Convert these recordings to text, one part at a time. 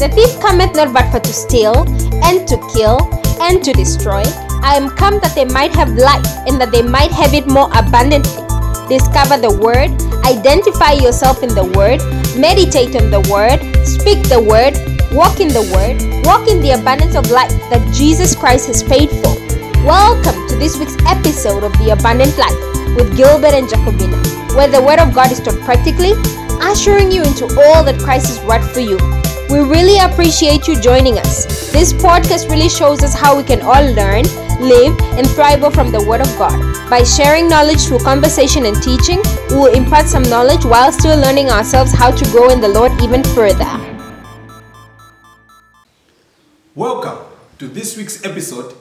The thief cometh not but for to steal, and to kill, and to destroy. I am come that they might have life, and that they might have it more abundantly. Discover the Word, identify yourself in the Word, meditate on the Word, speak the Word, walk in the Word, walk in the abundance of life that Jesus Christ has paid for. Welcome to this week's episode of The Abundant Life with Gilbert and Jacobina, where the Word of God is taught practically, ushering you into all that Christ has wrought for you. We really appreciate you joining us. This podcast really shows us how we can all learn, live, and thrive from the Word of God. By sharing knowledge through conversation and teaching, we will impart some knowledge while still learning ourselves how to grow in the Lord even further. Welcome to this week's episode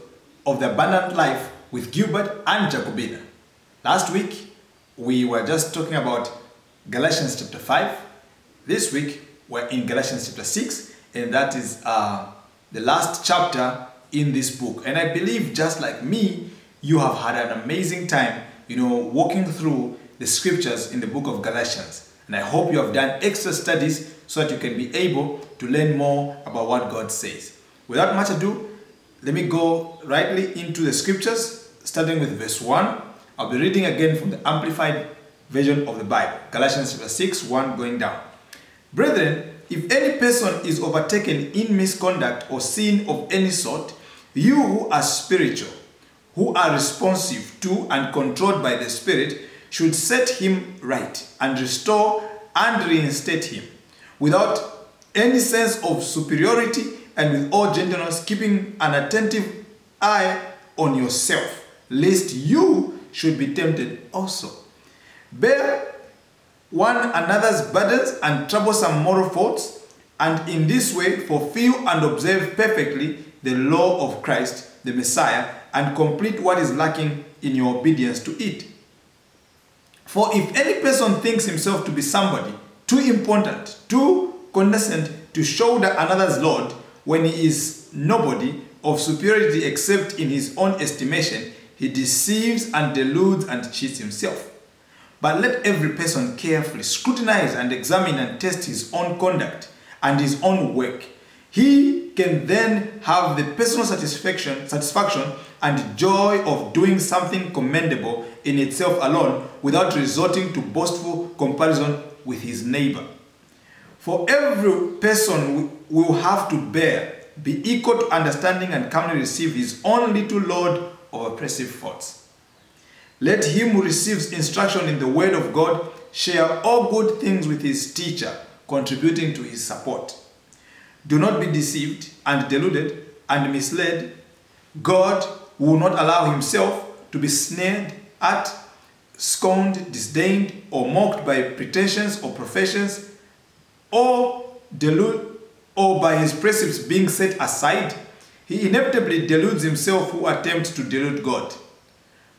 of The Abundant Life with Gilbert and Jacobina. Last week, we were just talking about Galatians chapter 5. This week, we're in Galatians chapter 6, and that is uh, the last chapter in this book. And I believe, just like me, you have had an amazing time, you know, walking through the scriptures in the book of Galatians. And I hope you have done extra studies so that you can be able to learn more about what God says. Without much ado, let me go rightly into the scriptures, starting with verse 1. I'll be reading again from the Amplified version of the Bible, Galatians chapter 6, 1 going down. Brethren, if any person is overtaken in misconduct or sin of any sort, you who are spiritual, who are responsive to and controlled by the Spirit, should set him right and restore and reinstate him without any sense of superiority and with all gentleness, keeping an attentive eye on yourself, lest you should be tempted also. Bear one another's burdens and troublesome moral faults, and in this way fulfill and observe perfectly the law of Christ, the Messiah, and complete what is lacking in your obedience to it. For if any person thinks himself to be somebody too important, too condescending to shoulder another's load when he is nobody of superiority except in his own estimation, he deceives and deludes and cheats himself. But let every person carefully scrutinize and examine and test his own conduct and his own work. He can then have the personal satisfaction, satisfaction and joy of doing something commendable in itself alone without resorting to boastful comparison with his neighbor. For every person will have to bear, be equal to understanding and calmly receive his own little load of oppressive thoughts. Let him who receives instruction in the word of God share all good things with his teacher, contributing to his support. Do not be deceived and deluded and misled. God will not allow himself to be snared at, scorned, disdained, or mocked by pretensions or professions, or delude, or by his precepts being set aside. He inevitably deludes himself who attempts to delude God.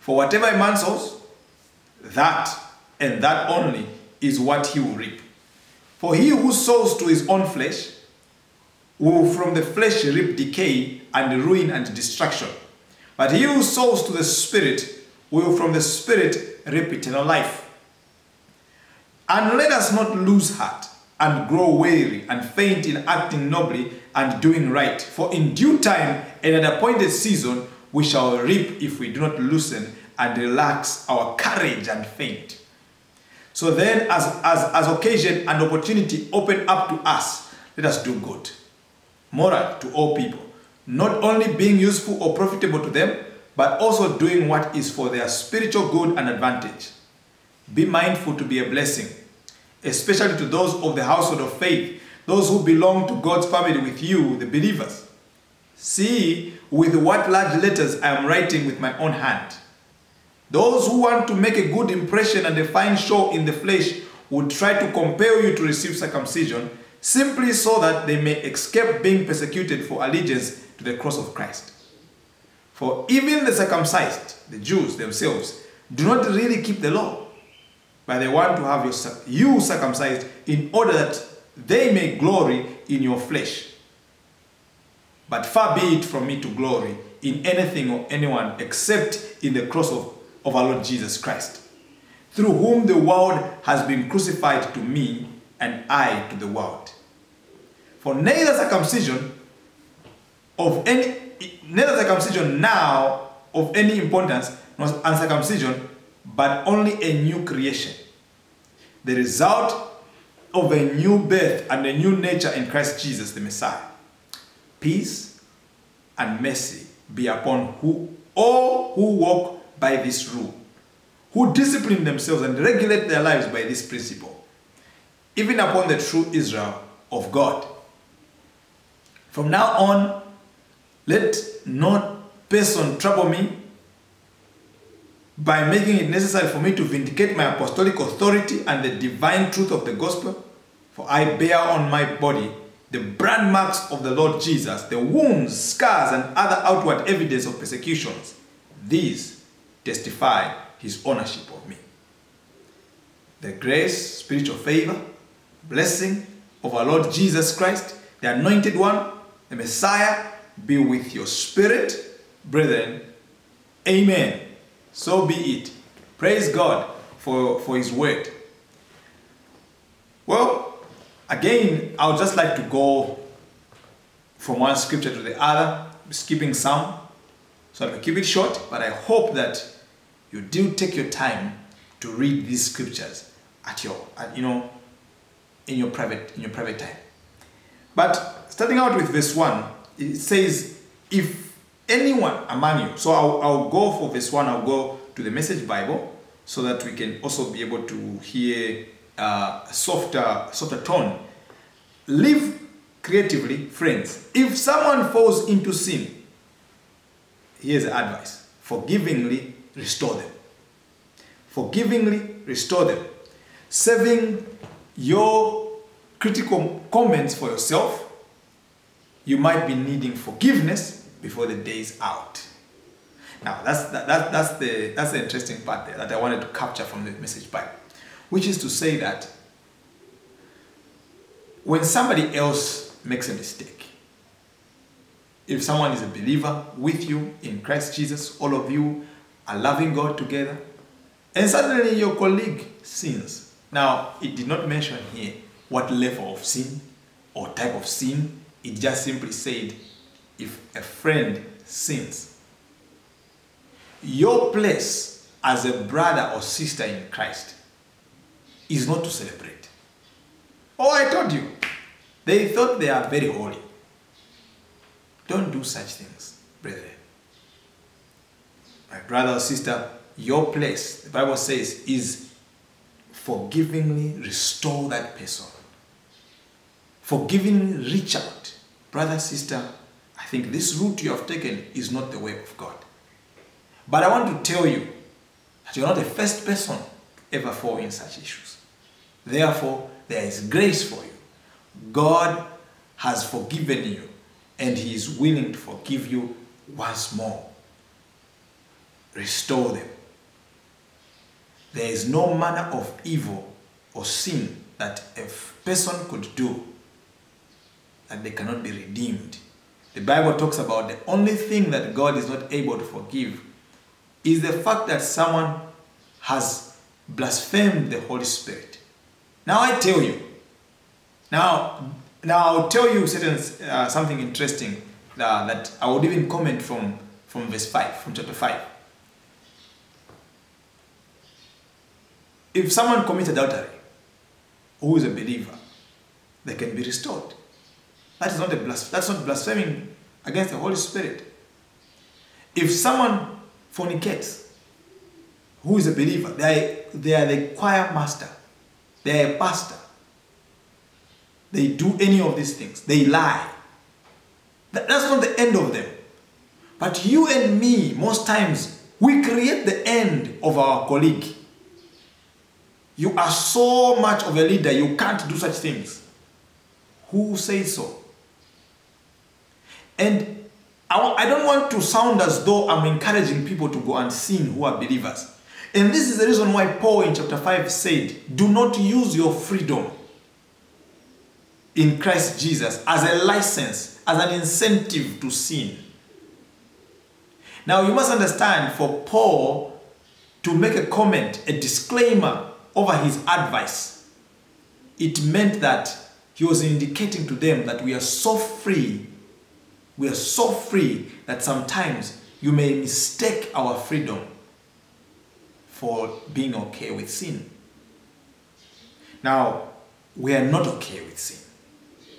For whatever a man sows, that and that only is what he will reap. For he who sows to his own flesh will from the flesh reap decay and ruin and destruction. But he who sows to the Spirit will from the Spirit reap eternal life. And let us not lose heart and grow weary and faint in acting nobly and doing right. For in due time and at appointed season we shall reap if we do not loosen and relax our courage and faint. So then, as, as, as occasion and opportunity open up to us, let us do good. Moral to all people, not only being useful or profitable to them, but also doing what is for their spiritual good and advantage. Be mindful to be a blessing, especially to those of the household of faith, those who belong to God's family with you, the believers. See with what large letters I am writing with my own hand. Those who want to make a good impression and a fine show in the flesh would try to compel you to receive circumcision simply so that they may escape being persecuted for allegiance to the cross of Christ. For even the circumcised, the Jews themselves, do not really keep the law, but they want to have you circumcised in order that they may glory in your flesh. But far be it from me to glory in anything or anyone except in the cross of, of our Lord Jesus Christ, through whom the world has been crucified to me and I to the world. For neither circumcision of any neither circumcision now of any importance nor uncircumcision, but only a new creation. The result of a new birth and a new nature in Christ Jesus the Messiah. Peace and mercy be upon who all who walk by this rule, who discipline themselves and regulate their lives by this principle, even upon the true Israel of God. From now on, let no person trouble me by making it necessary for me to vindicate my apostolic authority and the divine truth of the gospel. For I bear on my body the brand marks of the Lord Jesus, the wounds, scars, and other outward evidence of persecutions. These testify his ownership of me. The grace, spiritual favor, blessing of our Lord Jesus Christ, the anointed one, the Messiah, be with your spirit, brethren. Amen. So be it. Praise God for, for his word. Well, again, I would just like to go from one scripture to the other, skipping some. So I will keep it short, but I hope that you do take your time to read these scriptures at your, at, you know, in your private, in your private time. But starting out with verse one, it says, "If anyone among you," so I'll, I'll go for verse one. I'll go to the Message Bible so that we can also be able to hear uh, softer, softer tone. Live creatively, friends. If someone falls into sin, here's advice forgivingly restore them. Forgivingly restore them. Saving your critical comments for yourself, you might be needing forgiveness before the day is out. Now, that's, that, that, that's, the, that's the interesting part there that I wanted to capture from the message Bible, which is to say that when somebody else makes a mistake, if someone is a believer with you in Christ Jesus, all of you are loving God together, and suddenly your colleague sins. Now, it did not mention here what level of sin or type of sin, it just simply said if a friend sins. Your place as a brother or sister in Christ is not to celebrate. Oh, I told you. They thought they are very holy. Don't do such things, brethren. My brother or sister, your place, the Bible says, is forgivingly restore that person. Forgivingly reach out. Brother, sister, I think this route you have taken is not the way of God. But I want to tell you that you're not the first person ever fall in such issues. Therefore, there is grace for you. God has forgiven you and He is willing to forgive you once more. Restore them. There is no manner of evil or sin that a person could do that they cannot be redeemed. The Bible talks about the only thing that God is not able to forgive is the fact that someone has blasphemed the Holy Spirit. Now I tell you, now, now I'll tell you certain, uh, something interesting uh, that I would even comment from, from verse 5, from chapter 5. If someone commits adultery, who is a believer, they can be restored. That is not a blas- that's not blaspheming against the Holy Spirit. If someone fornicates, who is a believer, they they are the choir master, they are a pastor. They do any of these things. They lie. That, that's not the end of them. But you and me, most times, we create the end of our colleague. You are so much of a leader, you can't do such things. Who says so? And I, I don't want to sound as though I'm encouraging people to go and sin who are believers. And this is the reason why Paul in chapter 5 said, Do not use your freedom in Christ Jesus as a license, as an incentive to sin. Now, you must understand for Paul to make a comment, a disclaimer over his advice, it meant that he was indicating to them that we are so free. We are so free that sometimes you may mistake our freedom for being okay with sin. Now, we are not okay with sin.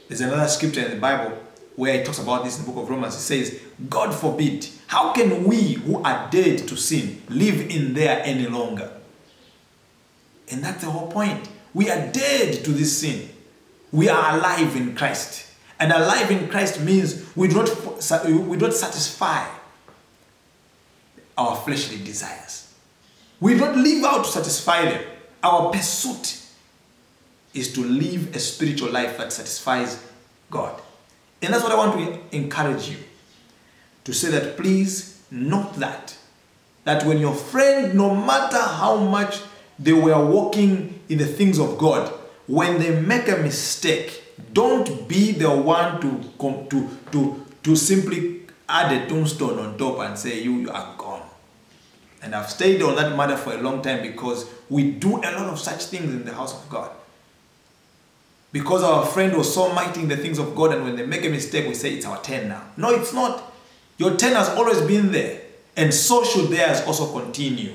There's another scripture in the Bible where it talks about this in the book of Romans. It says, God forbid, how can we who are dead to sin live in there any longer? And that's the whole point. We are dead to this sin. We are alive in Christ. And alive in Christ means we don't, we don't satisfy our fleshly desires. We don't live out to satisfy them. Our pursuit is to live a spiritual life that satisfies God. And that's what I want to encourage you to say that please note that. That when your friend, no matter how much they were walking in the things of God, when they make a mistake, don't be the one to, to, to, to simply add a tombstone on top and say, You are gone. And I've stayed on that matter for a long time because we do a lot of such things in the house of God. Because our friend was so mighty in the things of God, and when they make a mistake, we say it's our turn now. No, it's not. Your turn has always been there, and so should theirs also continue.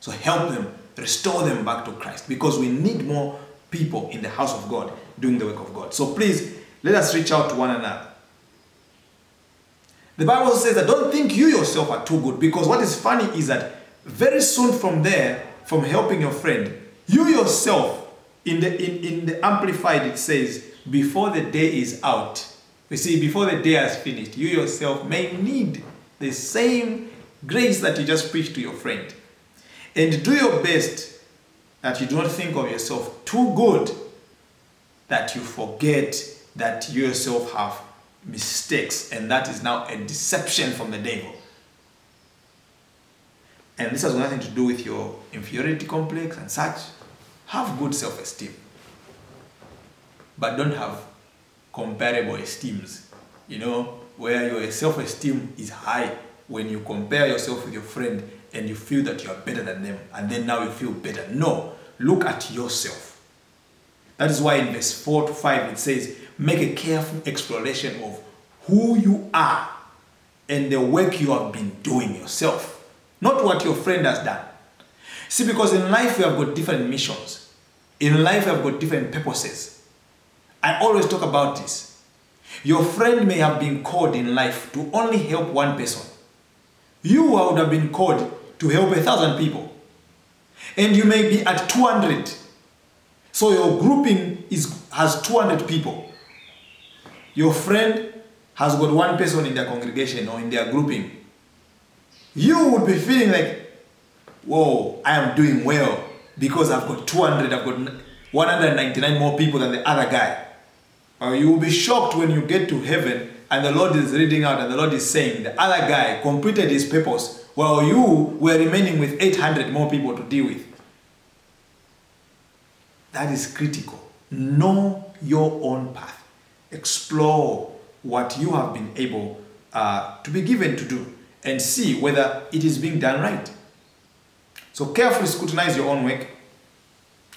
So help them, restore them back to Christ, because we need more people in the house of God doing the work of God. So please, let us reach out to one another. The Bible says that don't think you yourself are too good, because what is funny is that very soon from there, from helping your friend, you yourself in the in, in the amplified it says before the day is out you see before the day has finished you yourself may need the same grace that you just preached to your friend. And do your best that you do not think of yourself too good that you forget that you yourself have mistakes and that is now a deception from the devil and this has nothing to do with your inferiority complex and such have good self esteem, but don't have comparable esteems. You know, where your self esteem is high when you compare yourself with your friend and you feel that you are better than them, and then now you feel better. No, look at yourself. That is why in verse 4 to 5 it says, Make a careful exploration of who you are and the work you have been doing yourself, not what your friend has done. See, because in life we have got different missions. In life, I've got different purposes. I always talk about this. Your friend may have been called in life to only help one person. You would have been called to help a thousand people. And you may be at 200. So your grouping is, has 200 people. Your friend has got one person in their congregation or in their grouping. You would be feeling like, whoa, I am doing well because I've got 200, I've got 199 more people than the other guy. Uh, you will be shocked when you get to heaven and the Lord is reading out and the Lord is saying the other guy completed his purpose while you were remaining with 800 more people to deal with. That is critical. Know your own path. Explore what you have been able uh, to be given to do and see whether it is being done right. So carefully scrutinize your own work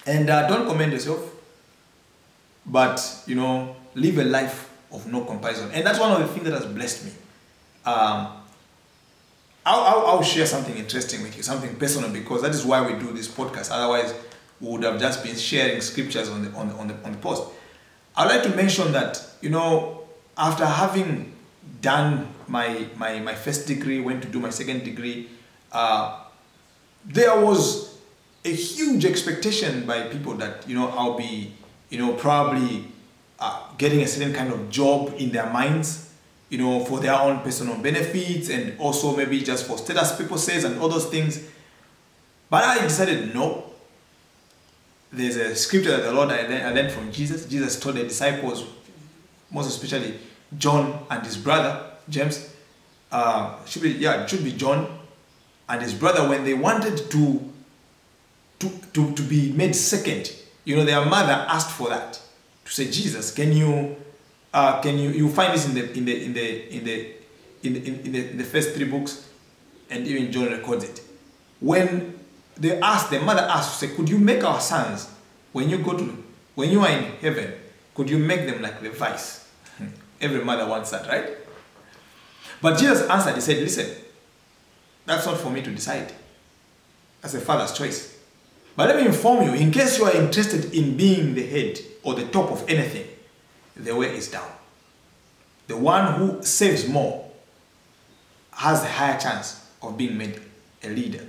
and uh, don't commend yourself, but you know, live a life of no comparison. And that's one of the things that has blessed me. Um, I'll, I'll, I'll, share something interesting with you, something personal, because that is why we do this podcast. Otherwise, we would have just been sharing scriptures on the on the on the, on the post. I'd like to mention that you know, after having done my my my first degree, went to do my second degree. Uh, there was a huge expectation by people that you know I'll be you know probably uh, getting a certain kind of job in their minds you know for their own personal benefits and also maybe just for status purposes and all those things but I decided no there's a scripture that the Lord I learned from Jesus Jesus told the disciples most especially John and his brother James uh, should be yeah should be John and his brother, when they wanted to, to, to, to be made second, you know, their mother asked for that to say, Jesus, can you, uh, can you, you find this in the, in the, in the, in the, in, the, in, the, in the first three books, and even John records it. When they asked, the mother asked, say, could you make our sons, when you go to, when you are in heaven, Could you make them like the vice? Every mother wants that, right? But Jesus answered, He said, Listen, that's not for me to decide. That's a father's choice. But let me inform you, in case you are interested in being the head or the top of anything, the way is down. The one who saves more has a higher chance of being made a leader.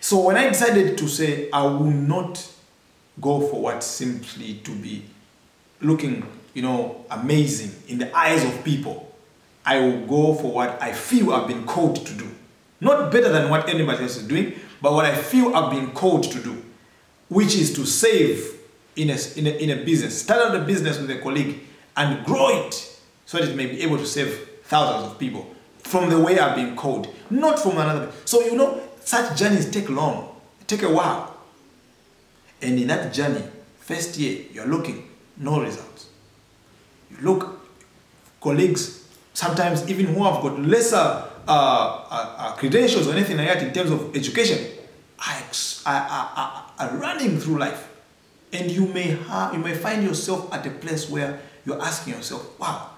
So when I decided to say I will not go for what simply to be looking, you know, amazing in the eyes of people, I will go for what I feel I've been called to do. Not better than what anybody else is doing, but what I feel I've been called to do, which is to save in a, in a, in a business. Start out a business with a colleague and grow it so that it may be able to save thousands of people from the way I've been called, not from another. So, you know, such journeys take long, take a while. And in that journey, first year, you're looking, no results. You look, colleagues, sometimes even who have got lesser uh, uh, uh, credentials or anything like that in terms of education, are, are, are, are running through life. And you may, have, you may find yourself at a place where you're asking yourself, wow,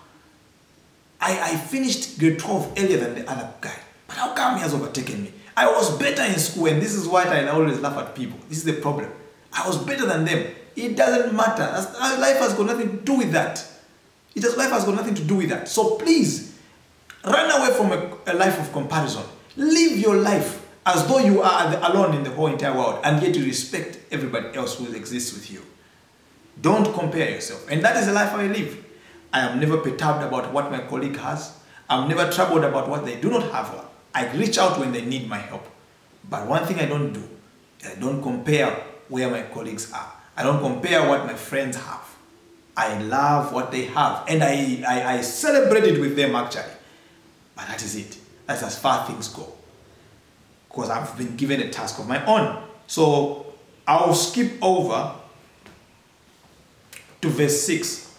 I, I finished grade 12 earlier than the other guy, but how come he has overtaken me? I was better in school, and this is why I always laugh at people. This is the problem. I was better than them. It doesn't matter. Life has got nothing to do with that. It has, life has got nothing to do with that. So please, run away from a, a life of comparison. Live your life as though you are alone in the whole entire world, and yet you respect everybody else who exists with you. Don't compare yourself. And that is the life I live. I am never perturbed about what my colleague has. I'm never troubled about what they do not have. I reach out when they need my help. But one thing I don't do, I don't compare where my colleagues are. I don't compare what my friends have. I love what they have and I, I, I celebrate it with them actually. But that is it. That's as far things go. Because I've been given a task of my own. So I'll skip over to verse 6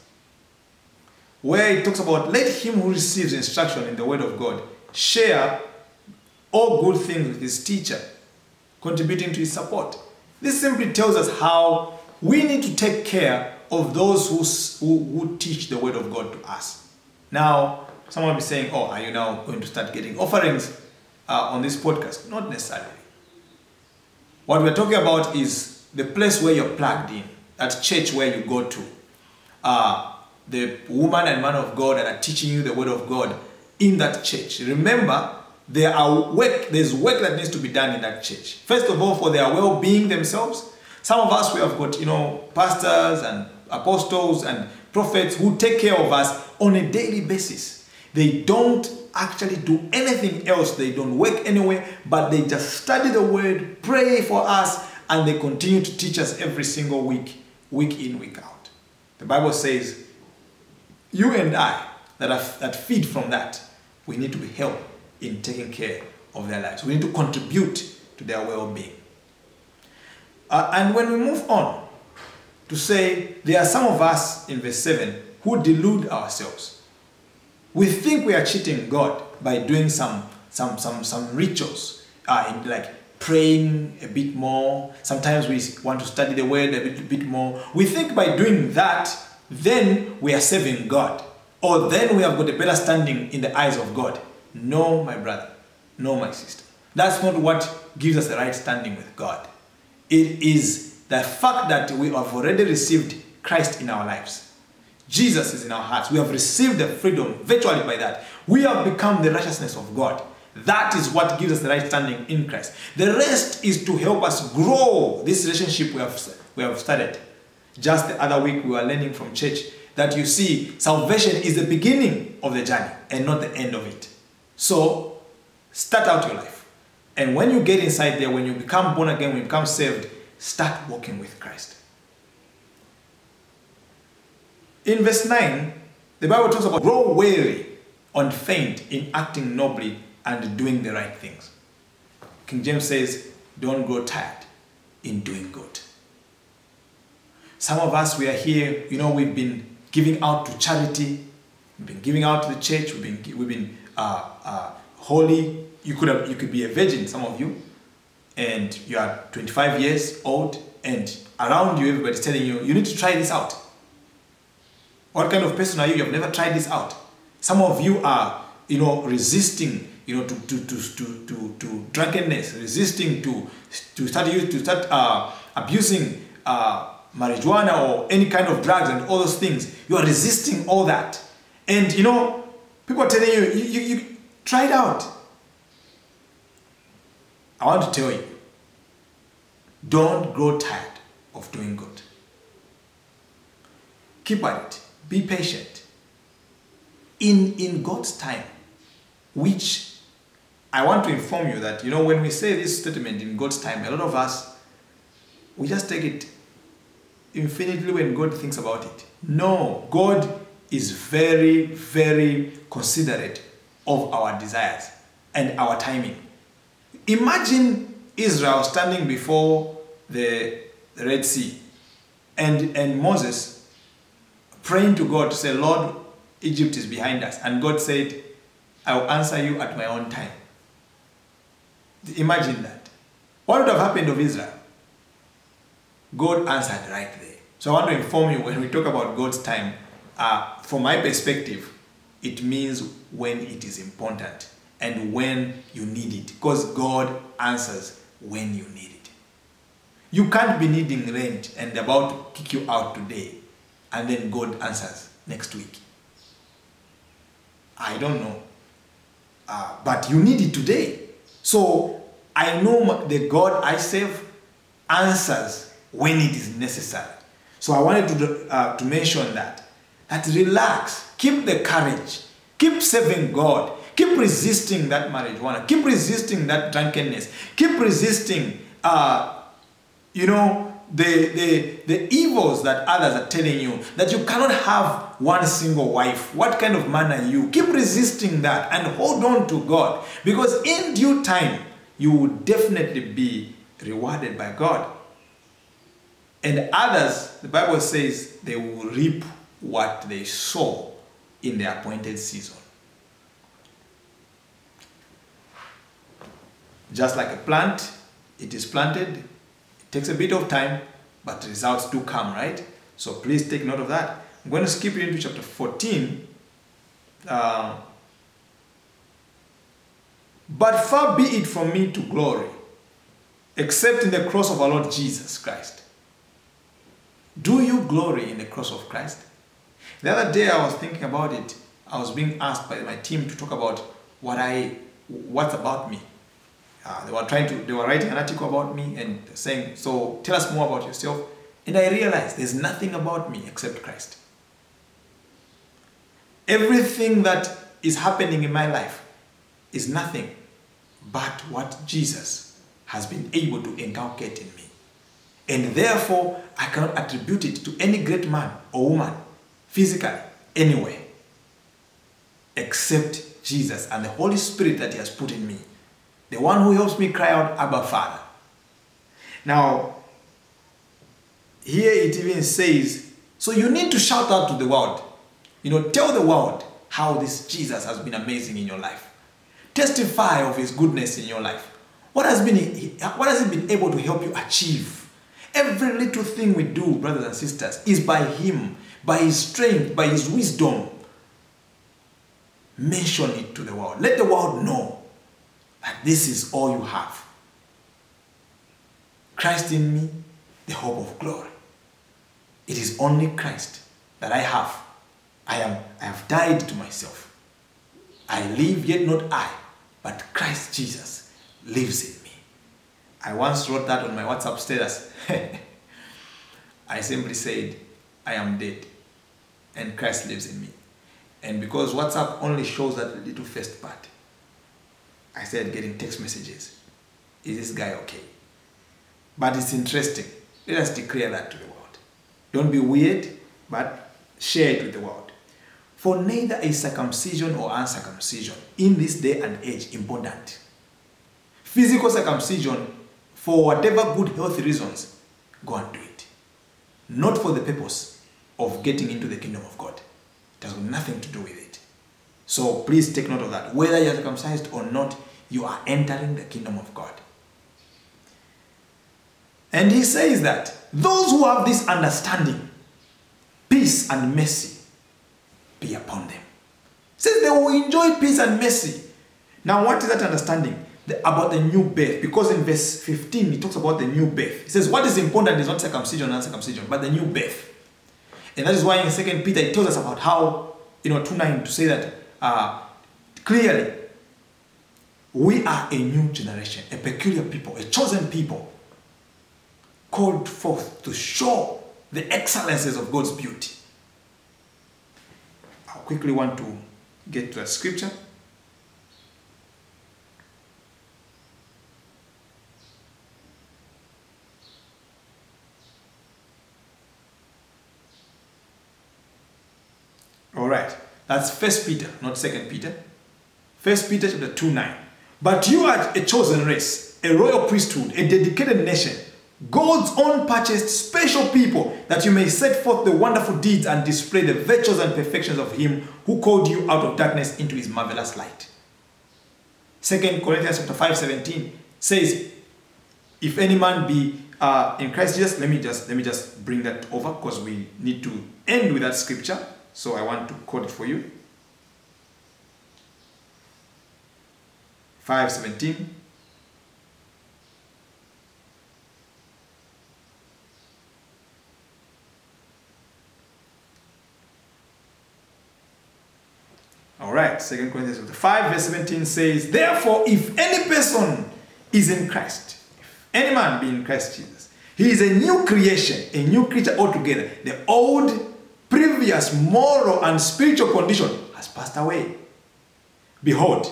where it talks about let him who receives instruction in the word of God share all good things with his teacher, contributing to his support. This simply tells us how we need to take care of those who, who, who teach the word of God to us. Now, someone will be saying, Oh, are you now going to start getting offerings uh, on this podcast? Not necessarily. What we're talking about is the place where you're plugged in, that church where you go to. Uh, the woman and man of God that are teaching you the word of God in that church. Remember, there are work, there's work that needs to be done in that church. First of all, for their well-being themselves. Some of us we have got, you know, pastors and apostles and prophets who take care of us on a daily basis. They don't actually do anything else. They don't work anywhere, but they just study the word, pray for us, and they continue to teach us every single week, week in, week out. The Bible says you and I that, are, that feed from that, we need to be helped in taking care of their lives. We need to contribute to their well being. Uh, and when we move on to say, there are some of us in verse 7 who delude ourselves. We think we are cheating God by doing some, some, some, some rituals, uh, like praying a bit more. Sometimes we want to study the word a bit, bit more. We think by doing that, then we are serving God. Or then we have got a better standing in the eyes of God. No, my brother. No, my sister. That's not what gives us the right standing with God. It is the fact that we have already received Christ in our lives. Jesus is in our hearts. We have received the freedom virtually by that. We have become the righteousness of God. That is what gives us the right standing in Christ. The rest is to help us grow this relationship we have, we have started. Just the other week, we were learning from church that you see, salvation is the beginning of the journey and not the end of it. So, start out your life. And when you get inside there, when you become born again, when you become saved, start walking with Christ. In verse 9, the Bible talks about grow weary and faint in acting nobly and doing the right things. King James says, don't grow tired in doing good. Some of us, we are here, you know, we've been giving out to charity, we've been giving out to the church, we've been, we've been uh, uh, holy. You could, have, you could be a virgin, some of you, and you are 25 years old, and around you, everybody's telling you, you need to try this out. What kind of person are you? You've never tried this out. Some of you are, you know, resisting, you know, to to to to to, to drunkenness, resisting to to start use to start uh, abusing uh, marijuana or any kind of drugs and all those things. You are resisting all that, and you know, people are telling you, you, you, you try it out. I want to tell you, don't grow tired of doing good. Keep at it. Be patient. In, in God's time, which I want to inform you that, you know, when we say this statement in God's time, a lot of us, we just take it infinitely when God thinks about it. No, God is very, very considerate of our desires and our timing. Imagine Israel standing before the Red Sea and, and Moses praying to God to say, Lord, Egypt is behind us. And God said, I will answer you at my own time. Imagine that. What would have happened of Israel? God answered right there. So I want to inform you when we talk about God's time, uh, from my perspective, it means when it is important and when you need it. Because God answers when you need it. You can't be needing rent and about to kick you out today and then God answers next week. I don't know. Uh, but you need it today. So I know the God I serve answers when it is necessary. So I wanted to, uh, to mention that. That relax, keep the courage, keep serving God, keep resisting that marijuana, keep resisting that drunkenness, keep resisting, uh, you know, the, the, the evils that others are telling you that you cannot have one single wife. What kind of man are you? Keep resisting that and hold on to God because in due time you will definitely be rewarded by God. And others, the Bible says, they will reap what they sow in the appointed season. Just like a plant, it is planted, it takes a bit of time, but results do come, right? So please take note of that. I'm going to skip into chapter 14. Uh, but far be it from me to glory, except in the cross of our Lord Jesus Christ. Do you glory in the cross of Christ? The other day I was thinking about it. I was being asked by my team to talk about what I, what's about me. Uh, they were trying to, they were writing an article about me and saying, so tell us more about yourself. And I realized there's nothing about me except Christ. Everything that is happening in my life is nothing but what Jesus has been able to inculcate in me. And therefore, I cannot attribute it to any great man or woman, physically, anywhere, except Jesus and the Holy Spirit that He has put in me. The one who helps me cry out, Abba, Father. Now, here it even says, so you need to shout out to the world. You know, tell the world how this Jesus has been amazing in your life. Testify of his goodness in your life. What has been what has he been able to help you achieve? Every little thing we do, brothers and sisters, is by him, by his strength, by his wisdom. Mention it to the world. Let the world know that this is all you have. Christ in me, the hope of glory. It is only Christ that I have. I am I have died to myself. I live yet not I, but Christ Jesus lives in me. I once wrote that on my WhatsApp status. I simply said, I am dead and Christ lives in me. And because WhatsApp only shows that little first part, I started getting text messages. Is this guy okay? But it's interesting. Let us declare that to the world. Don't be weird, but share it with the world. For neither is circumcision or uncircumcision in this day and age important. Physical circumcision, for whatever good health reasons, go and do it. Not for the purpose of getting into the kingdom of God. It has nothing to do with it. So please take note of that. Whether you're circumcised or not, you are entering the kingdom of God. And he says that those who have this understanding, peace and mercy, be upon them. Says they will enjoy peace and mercy. Now, what is that understanding? The- about the new birth. Because in verse 15, he talks about the new birth. He says, What is important is not circumcision and circumcision, but the new birth. And that is why in Second Peter, it tells us about how, you know, 2 9 to say that uh, clearly we are a new generation, a peculiar people, a chosen people, called forth to show the excellences of God's beauty. I quickly want to get to a scripture. All right, that's First Peter, not Second Peter. First Peter chapter 2 9. But you are a chosen race, a royal priesthood, a dedicated nation, God's own purchased special people, that you may set forth the wonderful deeds and display the virtues and perfections of Him who called you out of darkness into His marvelous light. Second Corinthians chapter 5 17 says, If any man be uh, in Christ Jesus, let me just let me just bring that over because we need to end with that scripture. So I want to quote it for you. 517 All right, Second Corinthians 5, verse 17 says, Therefore, if any person is in Christ, if any man be in Christ Jesus, he is a new creation, a new creature altogether. The old, previous moral and spiritual condition has passed away. Behold,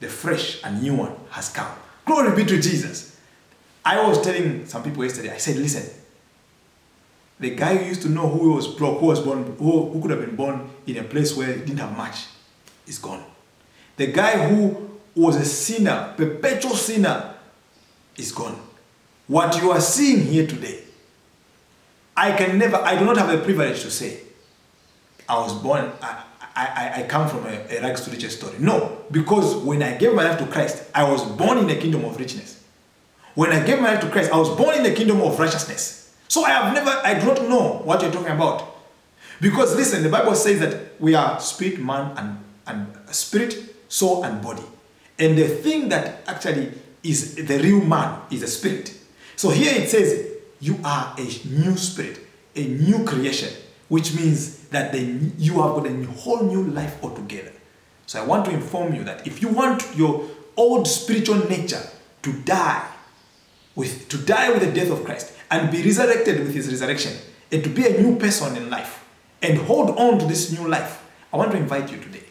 the fresh and new one has come. Glory be to Jesus. I was telling some people yesterday, I said, listen, the guy who used to know who was broke, who was born, who, who could have been born in a place where he didn't have much, is gone. The guy who was a sinner, perpetual sinner, is gone. What you are seeing here today, I can never, I do not have the privilege to say, I was born, I, I, I come from a, a rags to riches story. No, because when I gave my life to Christ, I was born in the kingdom of richness. When I gave my life to Christ, I was born in the kingdom of righteousness. So I have never, I do not know what you're talking about. Because listen, the Bible says that we are spirit, man, and, and spirit, soul, and body. And the thing that actually is the real man is the spirit. So here it says, you are a new spirit, a new creation, which means that you have got a whole new life altogether. So I want to inform you that if you want your old spiritual nature to die with to die with the death of Christ and be resurrected with his resurrection and to be a new person in life and hold on to this new life, I want to invite you today.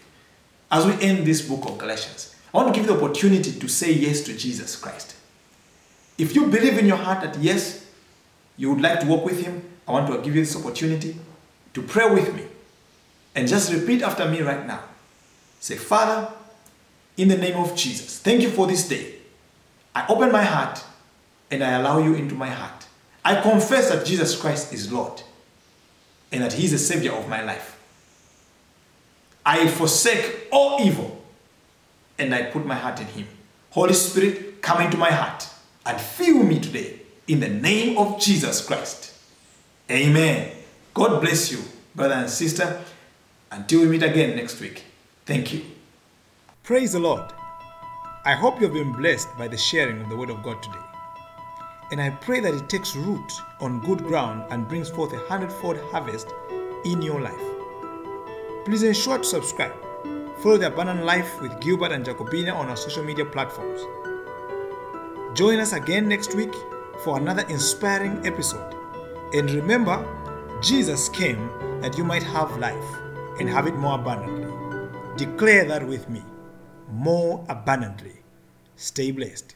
As we end this book of Galatians, I want to give you the opportunity to say yes to Jesus Christ. If you believe in your heart that yes, you would like to walk with him, I want to give you this opportunity to pray with me. And just repeat after me right now. Say, Father, in the name of Jesus, thank you for this day. I open my heart and I allow you into my heart. I confess that Jesus Christ is Lord and that He is the Savior of my life. I forsake all evil and I put my heart in Him. Holy Spirit, come into my heart and fill me today in the name of Jesus Christ. Amen. God bless you, brother and sister. Until we meet again next week. Thank you. Praise the Lord. I hope you have been blessed by the sharing of the Word of God today. And I pray that it takes root on good ground and brings forth a hundredfold harvest in your life. Please ensure to subscribe. Follow the Abundant Life with Gilbert and Jacobina on our social media platforms. Join us again next week for another inspiring episode. And remember, Jesus came that you might have life and have it more abundantly. Declare that with me more abundantly. Stay blessed.